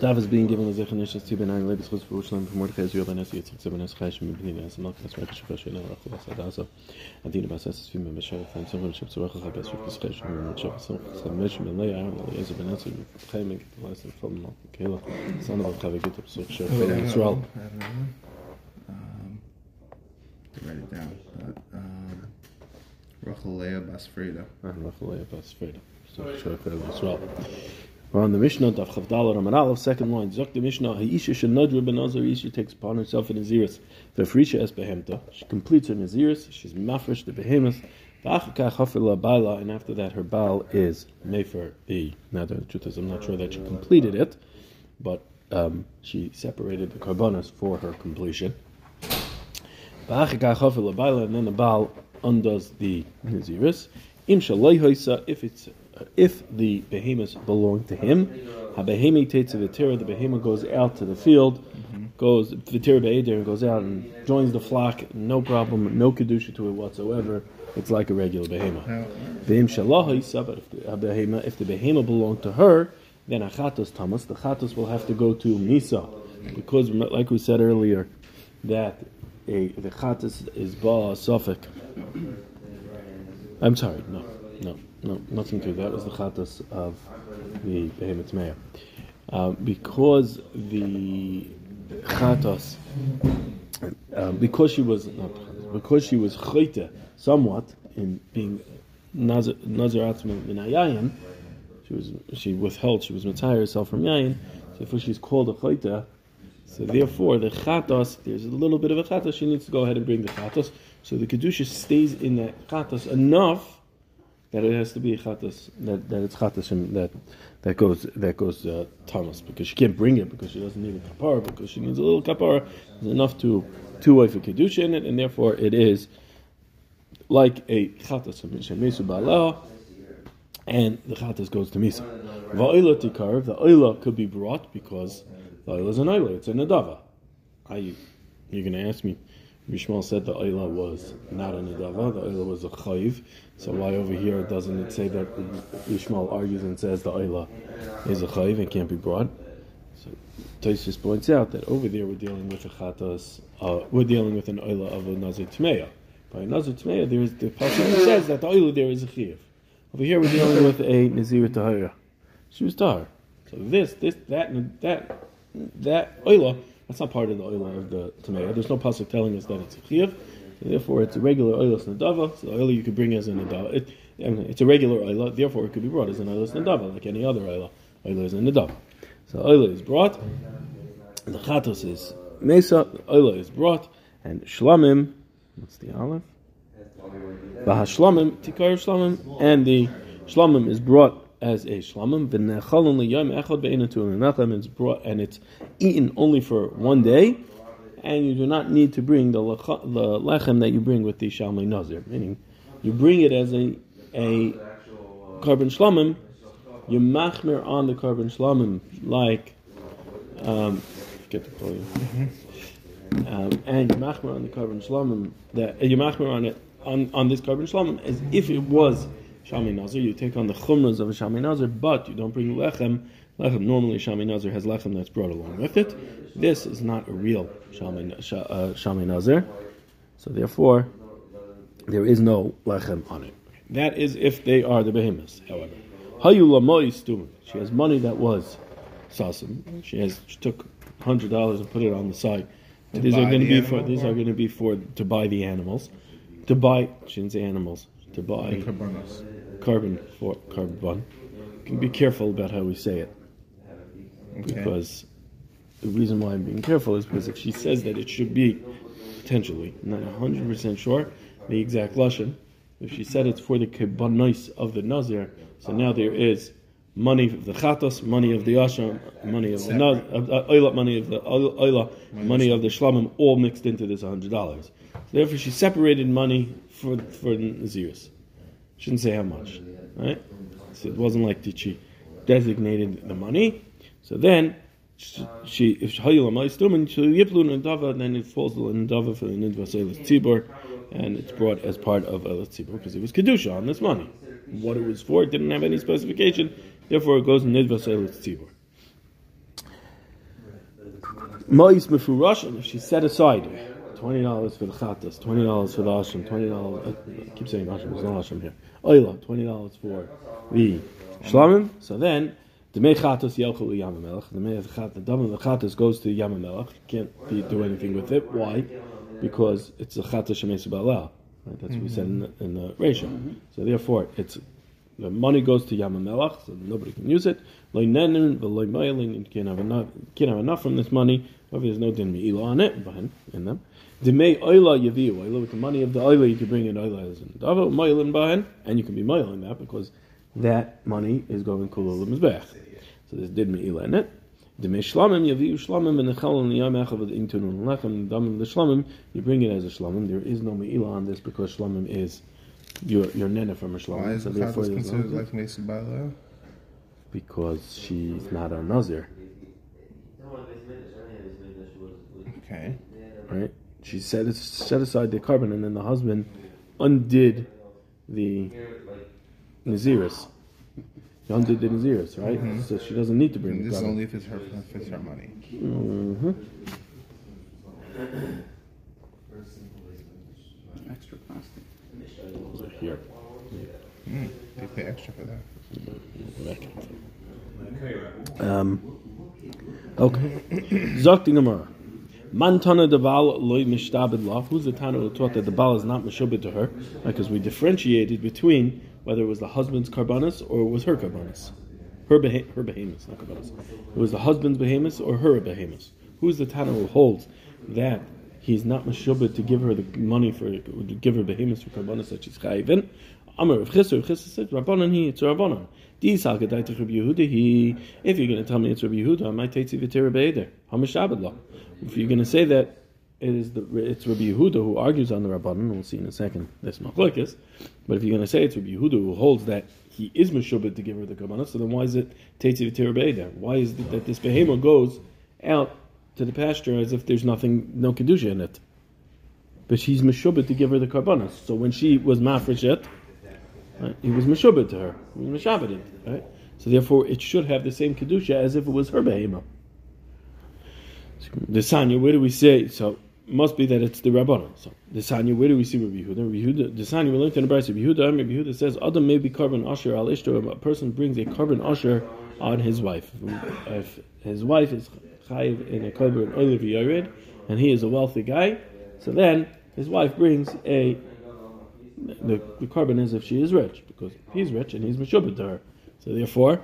Dav is being given a zechan nishas to ben lebes chutz for Ushlam for Mordechai Ezra ben Esi Yitzchak Zeben Es Chayish Mibnina Es Malk Es Mekha Shufah Shena Rachel Es Adasa Adina Bas Es Fim Ben Besher Fim Sovim Shep Tzorach Chag Es Shuf Kiskei Shuf Ben Shuf Sim Sam Mesh Ben Leia Aaron Eliezer Ben Etzer Chaim Ben Git Elis Ben Fom Malk Kela Son of Chav Git Pesach Shef Ben Yisrael Um, write it down. But, um, Rachel Leah Basfreda. and Rachel Leia Bas Freda Pesach Shef Ben Yisrael We're on the Mishnah, Daf Chavdal Raman Aleph, second line. Zok the Mishnah, Ha'isha Shenadra Ben Azar, Isha takes upon herself an Naziris. Vefrisha Es Behemta. She completes her Naziris, she's mafresh the behemoth. V'achaka Chafila Baila, and after that her Baal is Mefer the. Now the truth is, I'm not sure that she completed it, but um, she separated the Karbonas for her completion. V'achaka Chafila Baila, and then the Baal undoes the Naziris. Im Shalai if it's if the behemoths belong to him, habehemi takes the terror, the behemoth goes out to the field, goes the terror be'eder goes out and joins the flock, no problem, no kedusha to it whatsoever. It's like a regular behemoth. Now, Ve'im shalaha if the behemoth, if the behemoth belonged to her, then achatos tamas, the chatos will have to go to misa, because like we said earlier, that a the chatos is ba suffix. I'm sorry, no, no, no, nothing to that. Was the chatas of the behemoth mayor, uh, because the chatas, um, because she was not because she was chayta somewhat in being nazar atzma min she was she withheld she was mitzayir herself from yayin, so therefore she's called a chayta. So therefore, the chatos, there's a little bit of a chatos. She needs to go ahead and bring the chatos. So the kedusha stays in that chatos enough that it has to be a chatos that, that it's chatos and that that goes that goes uh, Thomas because she can't bring it because she doesn't need a kapara because she needs a little kapara. Enough to two wife of kedusha in it, and therefore it is like a chatos of mesu ba'ala, and the chatos goes to misa. Va'ila tikar, the oila could be brought because the oila is an oila, it's a nadava. Are you, you're going to ask me, Rishmal said the oila was not a nadava, the oila was a chayiv. So why over here doesn't it say that Rishmal argues and says the oila is a chayiv and can't be brought? So Tosis points out that over there we're dealing with a chatas, uh, we're dealing with an oila of a nazir tmeya. By a nazir tmeya, there is the pasuk says that the oila there is a chayiv. Over here we're dealing with a nazir tahira. She was tahir. So this, this, that, that, that oila, that's not part of the oil of the tomato. There's no pasuk telling us that it's a chayiv. So therefore, it's a regular oilas nadava. So oila you could bring as a nadava. It, it's a regular oila. Therefore, it could be brought as an oilas nadava, like any other oila. Oila is a nadava. So oila is brought. The chatos is mesa. Oila is brought, and shlamim. What's the aleph? V'hashlamim tikar shlamim, and the shlamim is brought as a shlamim. V'nechalon liyam echad be'inatu nechem is brought, and it's eaten only for one day, and you do not need to bring the, lecha, the lechem that you bring with the shalmei nazir, meaning you bring it as a a carbon shlamim. You machmir on the carbon shlamim like um, get the volume. Um, and you machmir on the carbon shlamim that you machmir on it on, on this carbon shlamim as if it was shami nazir. You take on the chumras of a shami nazir, but you don't bring lechem. Lechem normally shami nazir has lechem that's brought along with it. This is not a real shami, uh, shami nazir, so therefore there is no lechem on it. That is if they are the behemoths. However, hayu. She has money that was sasim. She has she took hundred dollars and put it on the side. These are going to be for these are going to be for to buy the animals, to buy she didn't say animals to buy the. Carbon for carbon. Can be careful about how we say it Okay. because the reason why I'm being careful is because if she says that it should be potentially not hundred percent sure the exact lashon, if she said it's for the kibbanois of the nazir, so now there is money of the chatos, money of the ashram, money of the naz, uh, oila, money of the oil- oila, money of the shlamim, all mixed into this hundred dollars. Therefore, she separated money for for naziris. Shouldn't say how much, right? So it wasn't like that she designated the money. So then she, if she if hayil amaistumin she yiplu nidava, then it falls to nidava for the nidva selis tzibur, and it's brought as part of elis tzibur because it was kedusha on this money. What it was for, it didn't have any specification. Therefore, it goes in nidva selis tzibur. Mois mefurash, and if she set aside twenty dollars for the chatas, twenty dollars for the ashram, twenty dollars. Keep saying ashram, there's no ashram here. Oila, twenty dollars for the shlamim. So then the mei chatas yelchel yamamelech. The mei chat, the dam the chatas goes to yamamelech. Can't be, do anything with it. Why? Because it's a chatas shemesu. Right? That's what we said in the, the ratio. So therefore, it's the money goes to Yamamelach, so nobody can use it. Loy nenin, enough, can't have enough from this money. However, there's no din me'ila on it, behind, in them. Demei oila yaviu, oila, with the money of the oila, you can bring in oila as in davo, moilin behind, and you can be moiling that because that money is going kulul mizbech. So there's din me'ila in it. Demei shlamim yaviu shlamim, and the chalon liyam echav, the intunun lechem, damim the shlamim, you bring it as a shlamim. There is no me'ila on this because shlamim is your your nana from a shlamim. Why is So the therefore, chatas there's no- considered like Mesa Bala? because she's not a nazir, Okay. right? She set set aside the carbon, and then the husband undid the naziris. He undid the naziris, right? So she doesn't need to bring And the this is carbon. only if it's her, if it's her money. hmm Extra plastic. Here. Mm, they pay extra for that. Um, okay. Zok the Gemara. Man tana de loy mishtabed la. Who's the tana who taught that the bal is not mishubed to her? Because we differentiated between whether it was the husband's karbanis or it was her karbanis. Her, behe- her behemoths, not karbanis. It was the husband's behemoths or her behemoths. Who's the tana who holds that he's not mishubed to give her the money for to give her behemoths for karbanis that she's chayivin? Amar Rav Chisda, Rav said, Rabbanan he, it's Rabbanan. Dis al gedai to Rabbi Yehuda he. If you're going to tell me it's Rabbi Yehuda, I might take you to Beider. Hamish Abedlah. If you're going to say that it is the it's Rabbi Yehuda who argues on the Rabbanan, we'll see in a second. This machlokes. But if you're going to say it's Rabbi Yehuda who holds that he is meshubed to give her the kabbalah, so then why is it Tetzi V'Tira Beider? Why is it that this behemoth goes out to the pasture as if there's nothing, no kedusha in it? But she's meshubed to give her the karbanas. So when she was mafreshet, Right? He was meshubed to her. He was meshabed, right? So therefore, it should have the same kedusha as if it was her behema. The Sanya, where do we say? So must be that it's the Rabbanon. So the Sanya, where do we see Rabbi Yehuda? Rabbi Yehuda the Sanya we learned in the. Rabbi Yehuda, Rabbi Yehuda says, "Adam may be carbon usher al ishto." A person brings a carbon usher on his wife. If his wife is chayiv in a carbon olive yared, and he is a wealthy guy, so then his wife brings a the, the carbon is if she is rich, because he's rich and he's meshubed to her. So therefore,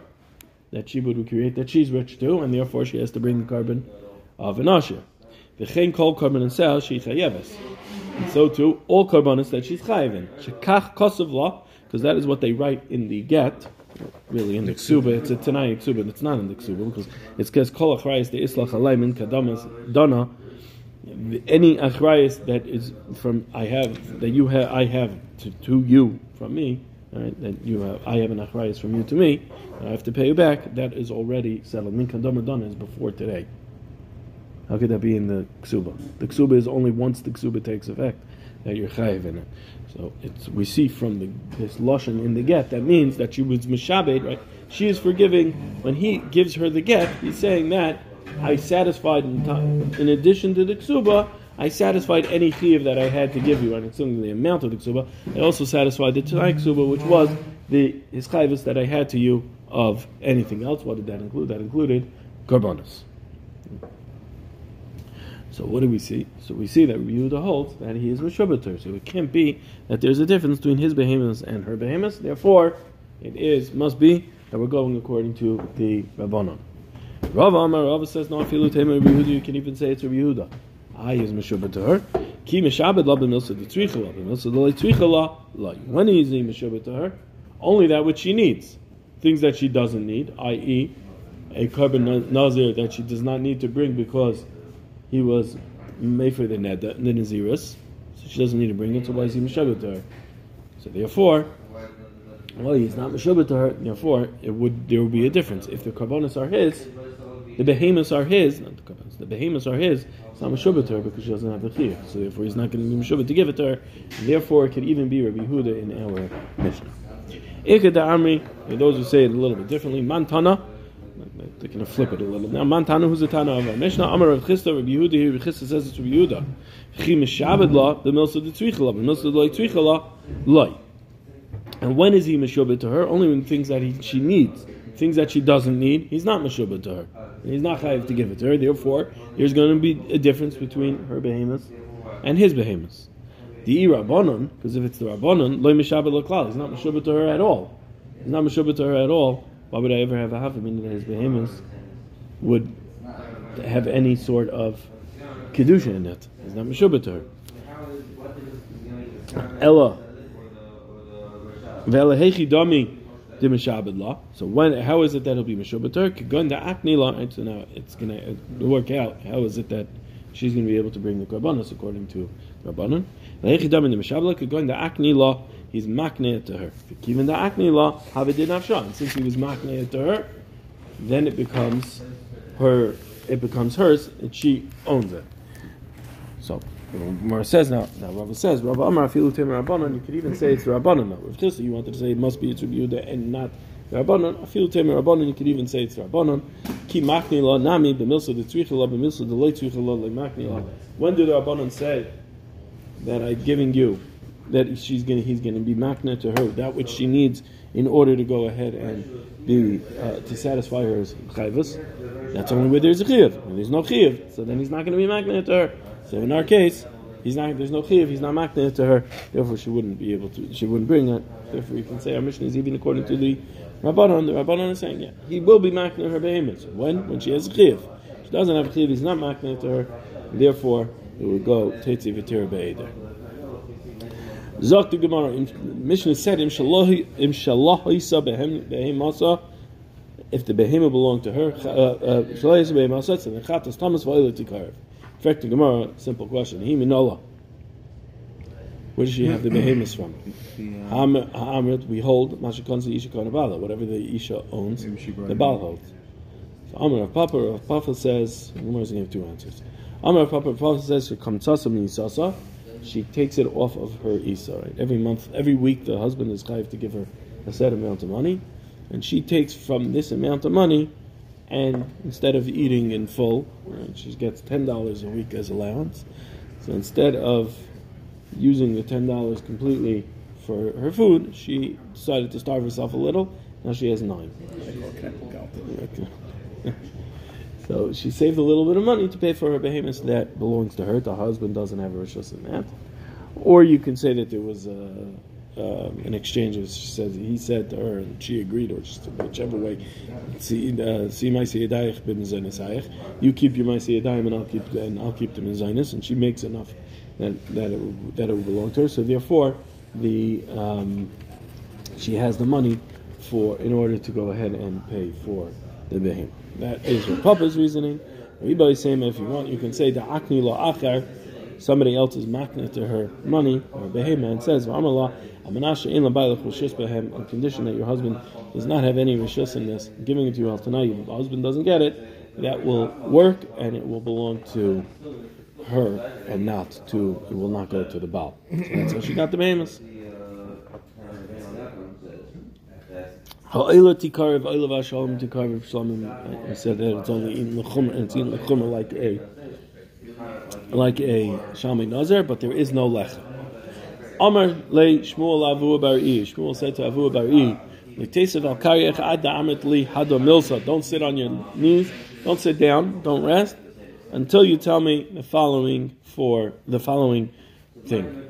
that she would create that she's rich too, and therefore she has to bring the carbon of an usher. The chen kol carbon and sell she chayeves. And so too, all carbonis that she's chayevin. Shekach kosev law, because that is what they write in the get. Really, in the ksuba, it's a tanai ksuba, and it's not in the ksuba because it's because kol achrayis the islach alaymin kadamas dana. Any achrayis that is from I have that you have I have to, to you from me, right? That you have I have an achrayis from you to me, and I have to pay you back. That is already settled. Min dana is before today. How could that be in the ksuba? The ksuba is only once the ksuba takes effect that you're chayiv in it. So it's we see from the this lashon in the get that means that she was mishabed, right? She is forgiving when he gives her the get. He's saying that I satisfied in time. In addition to the ksuba, I satisfied any chiyuv that I had to give you, and including the amount of the ksuba. I also satisfied the tanai ksuba, which was the his chayvus that I had to you of anything else. What did that include? That included karbonis. So what do we see? So we see that Yehuda holds that he is Meshubater. So it can't be that there's a difference between his behemoths and her behemoths. Therefore, it is must be that we're going according to the Rabbanon. Rav Amar Rav says no afilu tema Yehuda. You can even say it's Yehuda. I is Meshubater. Ki Meshabed la b'milsa the tzricha la b'milsa the tzricha la la. When is he Meshubater? Only that which she needs. Things that she doesn't need, i.e., a carbon nazir that she does not need to bring because he was made for the naziris, so she doesn't need to bring it. So why is he mishabed to her? So therefore, well, he's not mishabed to her. Therefore, it would there would be a difference if the carbonis are his, the behemoths are his, not the carbonis, the behemoths are his. It's not mishabed to her because she doesn't have the chiyah. So therefore, he's not going to be mishabed to give it to her. Therefore, it could even be Rabbi Huda in our Mishnah. Ikad Amri, those who say it a little bit differently, Mantana, they're going to flip it a little. Now, man tanu who's the tana of our Mishnah? Amar Rav Chisda, Rav Yehuda here. Rav Chisda says it's Rav Yehuda. Chi mishabed la the milsa the tzricha la, the milsa the loy tzricha la loy. And when is he meshubed to her? Only when things that he, she needs, things that she doesn't need, he's not meshubed to her. And he's not chayiv to give it to her. Therefore, there's going to be a difference between her behemoths and his behemoths. The rabbanon, because if it's the rabbanon, loy mishabed laklal, he's not meshubed to her at all. He's not meshubed to her at all. Why would I ever have a hafa meaning that his behemoths would have any sort of kedusha in it? It's not her. Ella. Velehechi dami. So when how is it that he'll be meshubed to her? Kagon da akni la. So now it's gonna work out. How is it that she's going to be able to bring the korbanos according to Rabbanon? Velehechi dami de mishabed akni la. He's makne to her. Even the akni la havidin afshan. Since he was makne to her, then it becomes her. It becomes hers, and she owns it. So, Gemara says now, now Rava says, Rava Amar Afilu Tim Rabbanon, you could even say it's the Rabbanon. If Tissa, you wanted to say it must be it's Rabbi Yehuda and not the Rabbanon, Afilu Tim Rabbanon, you could even say it's the Rabbanon. Ki Machni La Nami, B'milsa the Tzricha La, B'milsa the Loi Tzricha La, Le Machni La. When did the Rabbanon say that I'm giving you, that she's gonna, he's going to be Machna to her, that which she needs in order to go ahead and be, uh, to satisfy her chayvus? That's only where there's a chiv. When there's no chiv, so then he's not going to be Machna to her. So in our case, he's not. There's no chiv. He's not makna to her. Therefore, she wouldn't be able to. She wouldn't bring it. Therefore, you can say our mission is even according to the rabbanon. The rabbanon is saying, yeah, he will be makna her behemoths. When? When she has a chiv. She doesn't have a chiv. He's not makna to her. Therefore, it would go tetzi v'tir be'eder. Zok the Gemara. Mishnah said, "Im shalohi im shalohi behemasa." If the behemoth belonged to her, uh, uh, shalohi isa behemasa, then chatas tamas va'ila tikarev. In fact, the Gemara, simple question. He minola. Where does she have the behemoths from? Ha'amrit, we hold mashakonzi isha karnabala. Whatever the isha owns, Maybe she brought the bal holds. So Amr of Papa, of Papa says, the Gemara's going to have two answers. Amr of Papa, of Papa says, she comes isasa. She takes it off of her isa. Right? Every month, every week, the husband is chayiv to give her a set amount of money, and she takes from this amount of money and instead of eating in full, right, she gets ten dollars a week as allowance. So instead of using the ten dollars completely for her food, she decided to starve herself a little. Now she has nine. so she saved a little bit of money to pay for her behemoths that belongs to her. The husband doesn't have a rishus in that. Or you can say that there was a, um, an exchange. She says, he said to her, and she agreed, or just whichever way. See, uh, see my. You keep your my siyadayim, and I'll keep and I'll keep the mizaynis. And she makes enough that that it, that it will belong to her. So therefore, the um, she has the money for in order to go ahead and pay for the behem. That is her papa's reasoning. Everybody's saying if you want, you can say the akni la achar. Somebody else is makna to her money or behema and says v'amallah amanasha in labayla rishus behem on condition that your husband does not have any rishus in this, giving it to you al tonight. If the husband doesn't get it, that will work and it will belong to her and not to it will not go to the Baal. So that's how she got the behemoths. I said that it's only in and it's in like a like a shalmi nazar, but there is no lechem. Amar le Shmuel Avu Bari. Shmuel said to Avu Bari, "L'tesav al karyech ad da'amet li hado milsa." Don't sit on your knees. Don't sit down. Don't rest until you tell me the following for the following thing.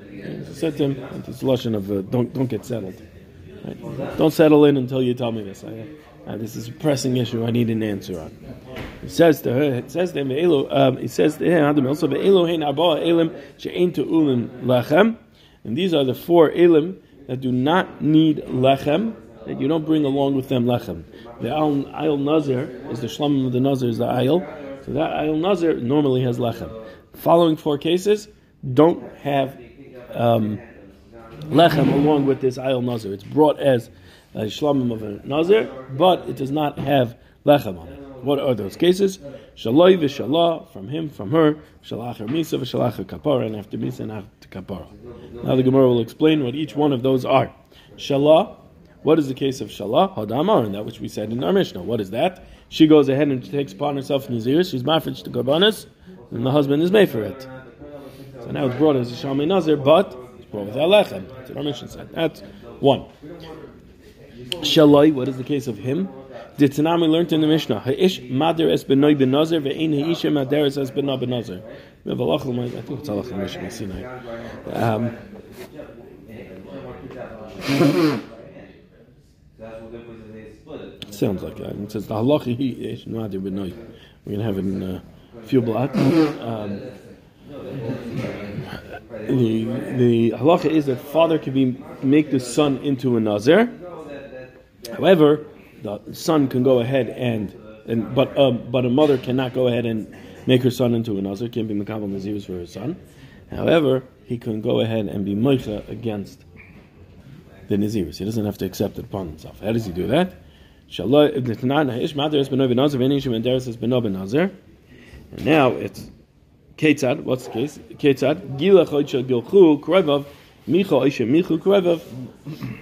He said to him, it's lashon of uh, don't don't get settled. Right? Don't settle in until you tell me this. I, uh, this is a pressing issue. I need an answer on. It says to her. It says to him. Um, it says to him. Also, "Ve'elu hein arba elim tu'ulim lechem." And these are the four elim that do not need lechem. That you don't bring along with them lechem. The ayil nazir is the shlomim of the nazir is the ayil. So that ayil nazir normally has lechem. Following four cases don't have. Um, lechem along with this ayil nazir. It's brought as a shlamim of a nazir, but it does not have lechem on it. What are those cases? Shaloi v'shalah, from him, from her, shalacher misa v'shalacher kapara, and after misa and after kapara. Now the Gemara will explain what each one of those are. Shalah, What is the case of Shalah? Hadamar, and that which we said in our Mishnah. What is that? She goes ahead and takes upon herself Naziris, she's mafresh to Karbanis, and the husband is made for it. So now it's brought as a Shalmi Nazir, but it's brought without Lechem. That's what our Mishnah said. That's one. Shalai, what is the case of him? The Tanami learned in the Mishnah, Ha'ish mader es benoi ben nazir, ve'ein ha'isha mader es benoi ben nazir. We have a lach, I think it's a lach in Mishnah Sinai. Um, sounds like that. It says the halacha he ish mader benoi. We're gonna have it in a few blocks. Um, the the halacha is that father can be make the son into a nazir. However, the son can go ahead and and but um, but a mother cannot go ahead and make her son into a nazir. Can't be makabel nazirs for her son. However, he can go ahead and be moicha against the nazirs. He doesn't have to accept it upon himself. How does he do that? And now it's Ketzad. What's the case? Ketzad. Gila choycha gilchu krevav. Micha isha michu krevav.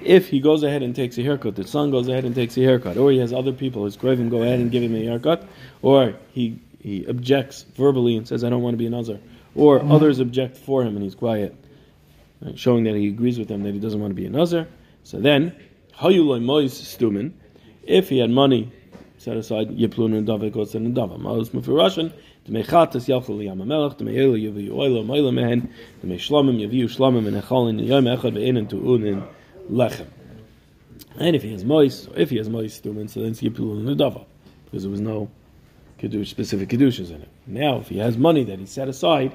If he goes ahead and takes a haircut, the son goes ahead and takes a haircut, or he has other people, his krevim go ahead and give him a haircut, or he he objects verbally and says, "I don't want to be a nazar," or mm-hmm. others object for him and he's quiet, showing that he agrees with them that he doesn't want to be a nazar. So then, hayuloi mois stumin. If he had money set aside, yiplun and dava goes to dava. Malus mufirashin. Yaviyu oilo mehen, yaviyu and echolin echad tu'unin lechem. And if he has mois, or if he has mois stumin, so then it's yiplun and dava, because there was no kiddush, specific kedushes in it. Now, if he has money that he set aside,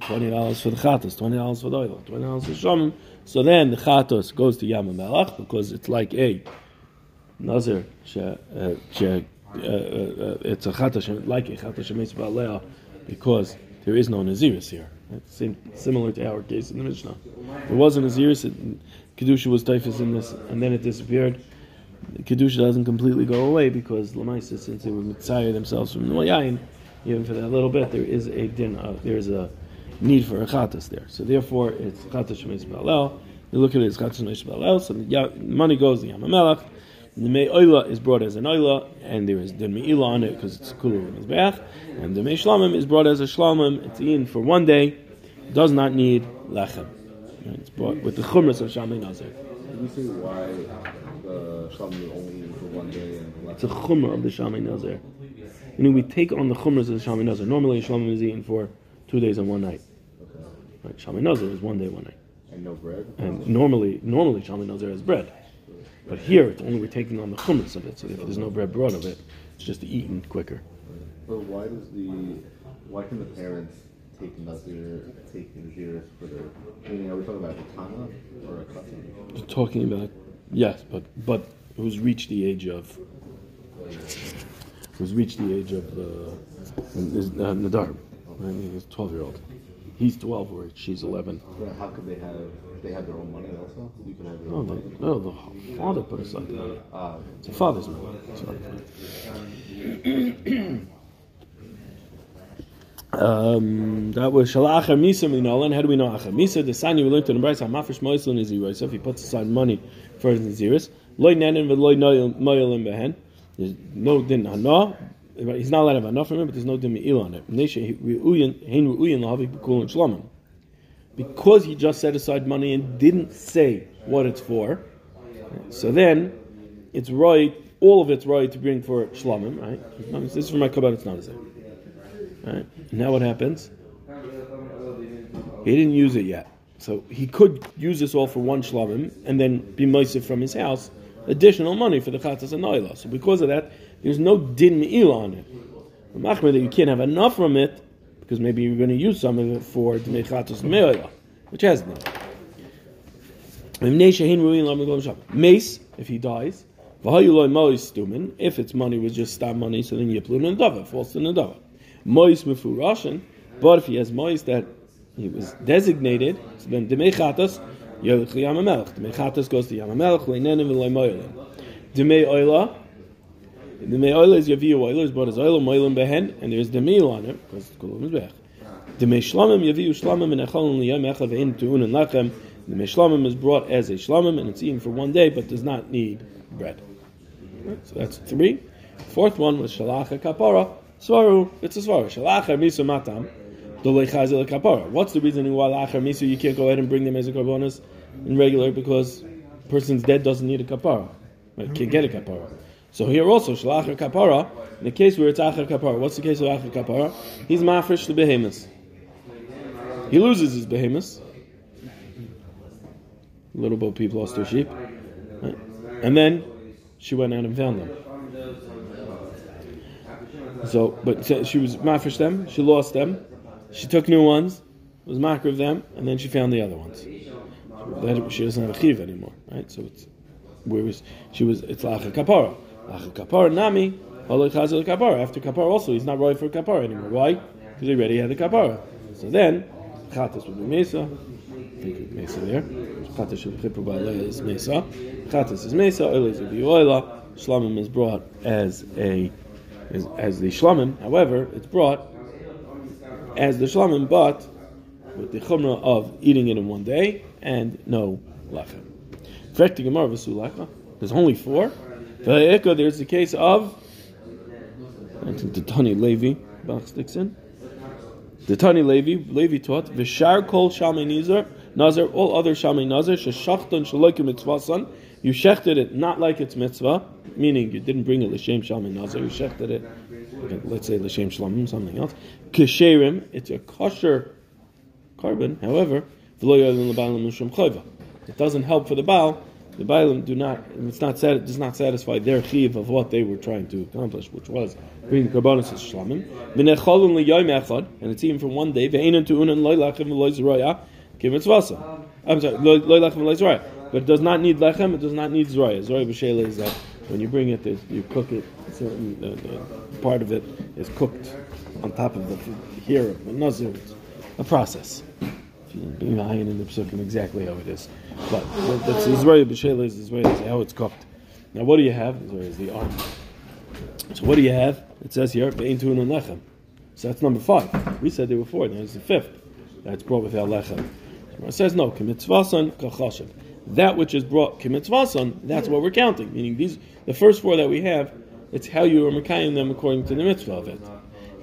twenty dollars for the chatos, twenty dollars for the oil, twenty dollars for shlomim, so then the chatos goes to yam hamelech because it's like a nazir, uh, uh, uh, it's a chata like a chata shemetz ba'alea because there is no naziris here. It's sim- similar to our case in the Mishnah. There was a naziris, kedusha was typhus in this, and then it disappeared. Kedusha doesn't completely go away because lamaisa, since they would mitzayir themselves from the yayin, even for that little bit, there is a din. There is a need for a chatas there. So therefore, it's chata shemetz ba'alel. You look at it as chata shemetz ba'alel. So the money goes to yamamelech. The mei oila is brought as an oila, and there is din me'ila on it because it's kulu his bath. And the mei shlamim is brought as a shlamim. It's eaten for one day, does not need lechem. It's brought with the chumras of shamei nazir. Can you say why the shalom is only eaten for one day and It's a chumra of the shamei nazir. You know, we take on the chumras of the shamei nazir. Normally, shlamim is eaten for two days and one night. okay. Right, shamei nazir is one day, one night. and no bread? And normally, normally shamei nazir has bread. But here, it's only we're taking on the chumras of it. So if there's no bread brought of it, it's just eaten quicker. But why does the why can the parents take nazir take naziris for their meaning are we talking about a tana or a katan? You're talking about yes, but but who's reached the age of who's reached the age of uh, Nadar. I mean, he's twelve year old. He's twelve, or she's eleven. Yeah, how could they have they have their own money also? You can have your No, own the, money. no, the father put aside the money. Ah, It's the father's money. Mine. Um, that was Shalacher Misa Minolan. How do we know Acher Misa? The sign you learned in the Bryce, Hamafish Moislin is Zero. So if he puts aside money for his Naziris, Loy Nanin with Loy Moilim Behen. There's no din hana. He's not allowed to have enough from but there's no din me'il on it. Because he just set aside money and didn't say what it's for, so then it's right, all of it's right to bring for Shlomim, right? This is for my kabbalah, it's not a. Right? Now what happens? He didn't use it yet. So he could use this all for one shlavim and then be moisif from his house, additional money for the chatas and noila. So because of that, there's no din me'il on it. The that you can't have enough from it because maybe you're going to use some of it for the chatas me'ila, which has no. Mace, if he dies, if its money was just stam money, so then yiplun and dava, false in the dava. Mois mefurashin, but if he has mois that he was designated, so then demei chatas, yelech liyam hamelech. Demei chatas goes to yam hamelech, leinenim v'lei moilim. Demei oila, demei oila is yaviyu oila, is brought as oila, moilim behen, and there's demil on it, because it's kulam is bech. Demei shlamim yaviyu shlamim and echolin liyam echad ve'in tu'un and lechem, The meshlamim is brought as a shlamim and it's eaten for one day, but does not need bread. So that's three. Fourth one was shalacha kapara. Svaru, it's a svaru. Shalacha misu matam. dolei chazel kapara. What's the reason why lachar misu you can't go ahead and bring them as a karbonis in regular because person's dead doesn't need a kapara. Right? Can't get a kapara. So here also shalacha kapara. In the case where it's achar kapara, what's the case of achar kapara? He's mafresh the behemoths. He loses his behemoths. Little Bo Peep lost her sheep. Right? And then she went out and found them. So, but she was mafresh them, she lost them, she took new ones, was makar of them, and then she found the other ones. So that, she doesn't have a chiv anymore, right? So it's where was she was? It's lacha kapara, kapara nami, kapara. After kapara also, he's not right for kapara anymore. Why? Because he already had the kapara. So then, chatas would be mesa. Mesa there. Chatas should be is mesa. Chatas is mesa. Oila is oila. Shlamim is brought as a as, as the shlamim. However, it's brought as the shlamim, but with the chumrah of eating it in one day and no v'sulaka. There's only four. V'ha'eka, there's the case of I the Tani Levi Bach sticks in. The Tani Levi Levi taught v'shar kol shalmei nizar nazar all other shalmei nazar sheshachton shalokim mitzvasan. You shechted it not like it's mitzvah, meaning you didn't bring it l'shem shalmei nazar. You shechted it, okay, let's say l'shem shlamim, something else. Kesherim, it's a kosher carbon. However. It doesn't help for the Baal. The Baalim do not, it's not does not satisfy their chiv of what they were trying to accomplish, which was bringing the karbonis as shlamim. V'necholin liyoyim echad, and it's even for one day. Ve'enan loy lachem v'loy zroya, kivetz vasa. I'm sorry, loy loy lachem v'loy zroya. But it does not need lechem, it does not need zroya. Zroya b'shela is that when you bring it, you cook it, certain uh, uh, part of it is cooked on top of the here the nazir. A process being ayin in the psukim exactly how it is. But that's Israel b'shela is Israel is how it's cooked. Now what do you have? Israel is the arm. So what do you have? It says here be'in and lechem. So that's number five. We said there were four. Now it's the fifth. That's brought without lechem. It says no. Kimitzvasan kachashav. That which is brought kimitzvasan. That's what we're counting. Meaning these the first four that we have. It's how you are mekayim them according to the mitzvah of it.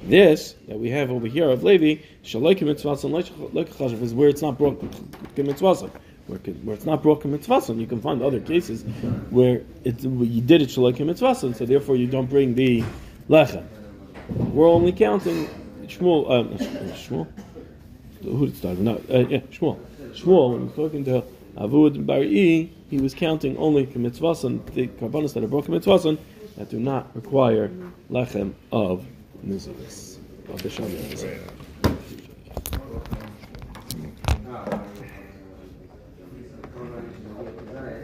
This that we have over here of Levi, shaloi kimitzvasan lekachashav, is where it's not brought kimitzvasan. Where, where it's not brought kimitzvasan, you can find other cases where it, you did it shaloi kimitzvasan, so therefore you don't bring the lechem. We're only counting Shmuel. Um, Shmuel. Who did it start? No, uh, yeah, Shmuel. Shmuel, when he was talking to Avud Bari, he was counting only kimitzvasan, the karbanos that are brought kimitzvasan, that do not require lechem of nizis, of the shamim.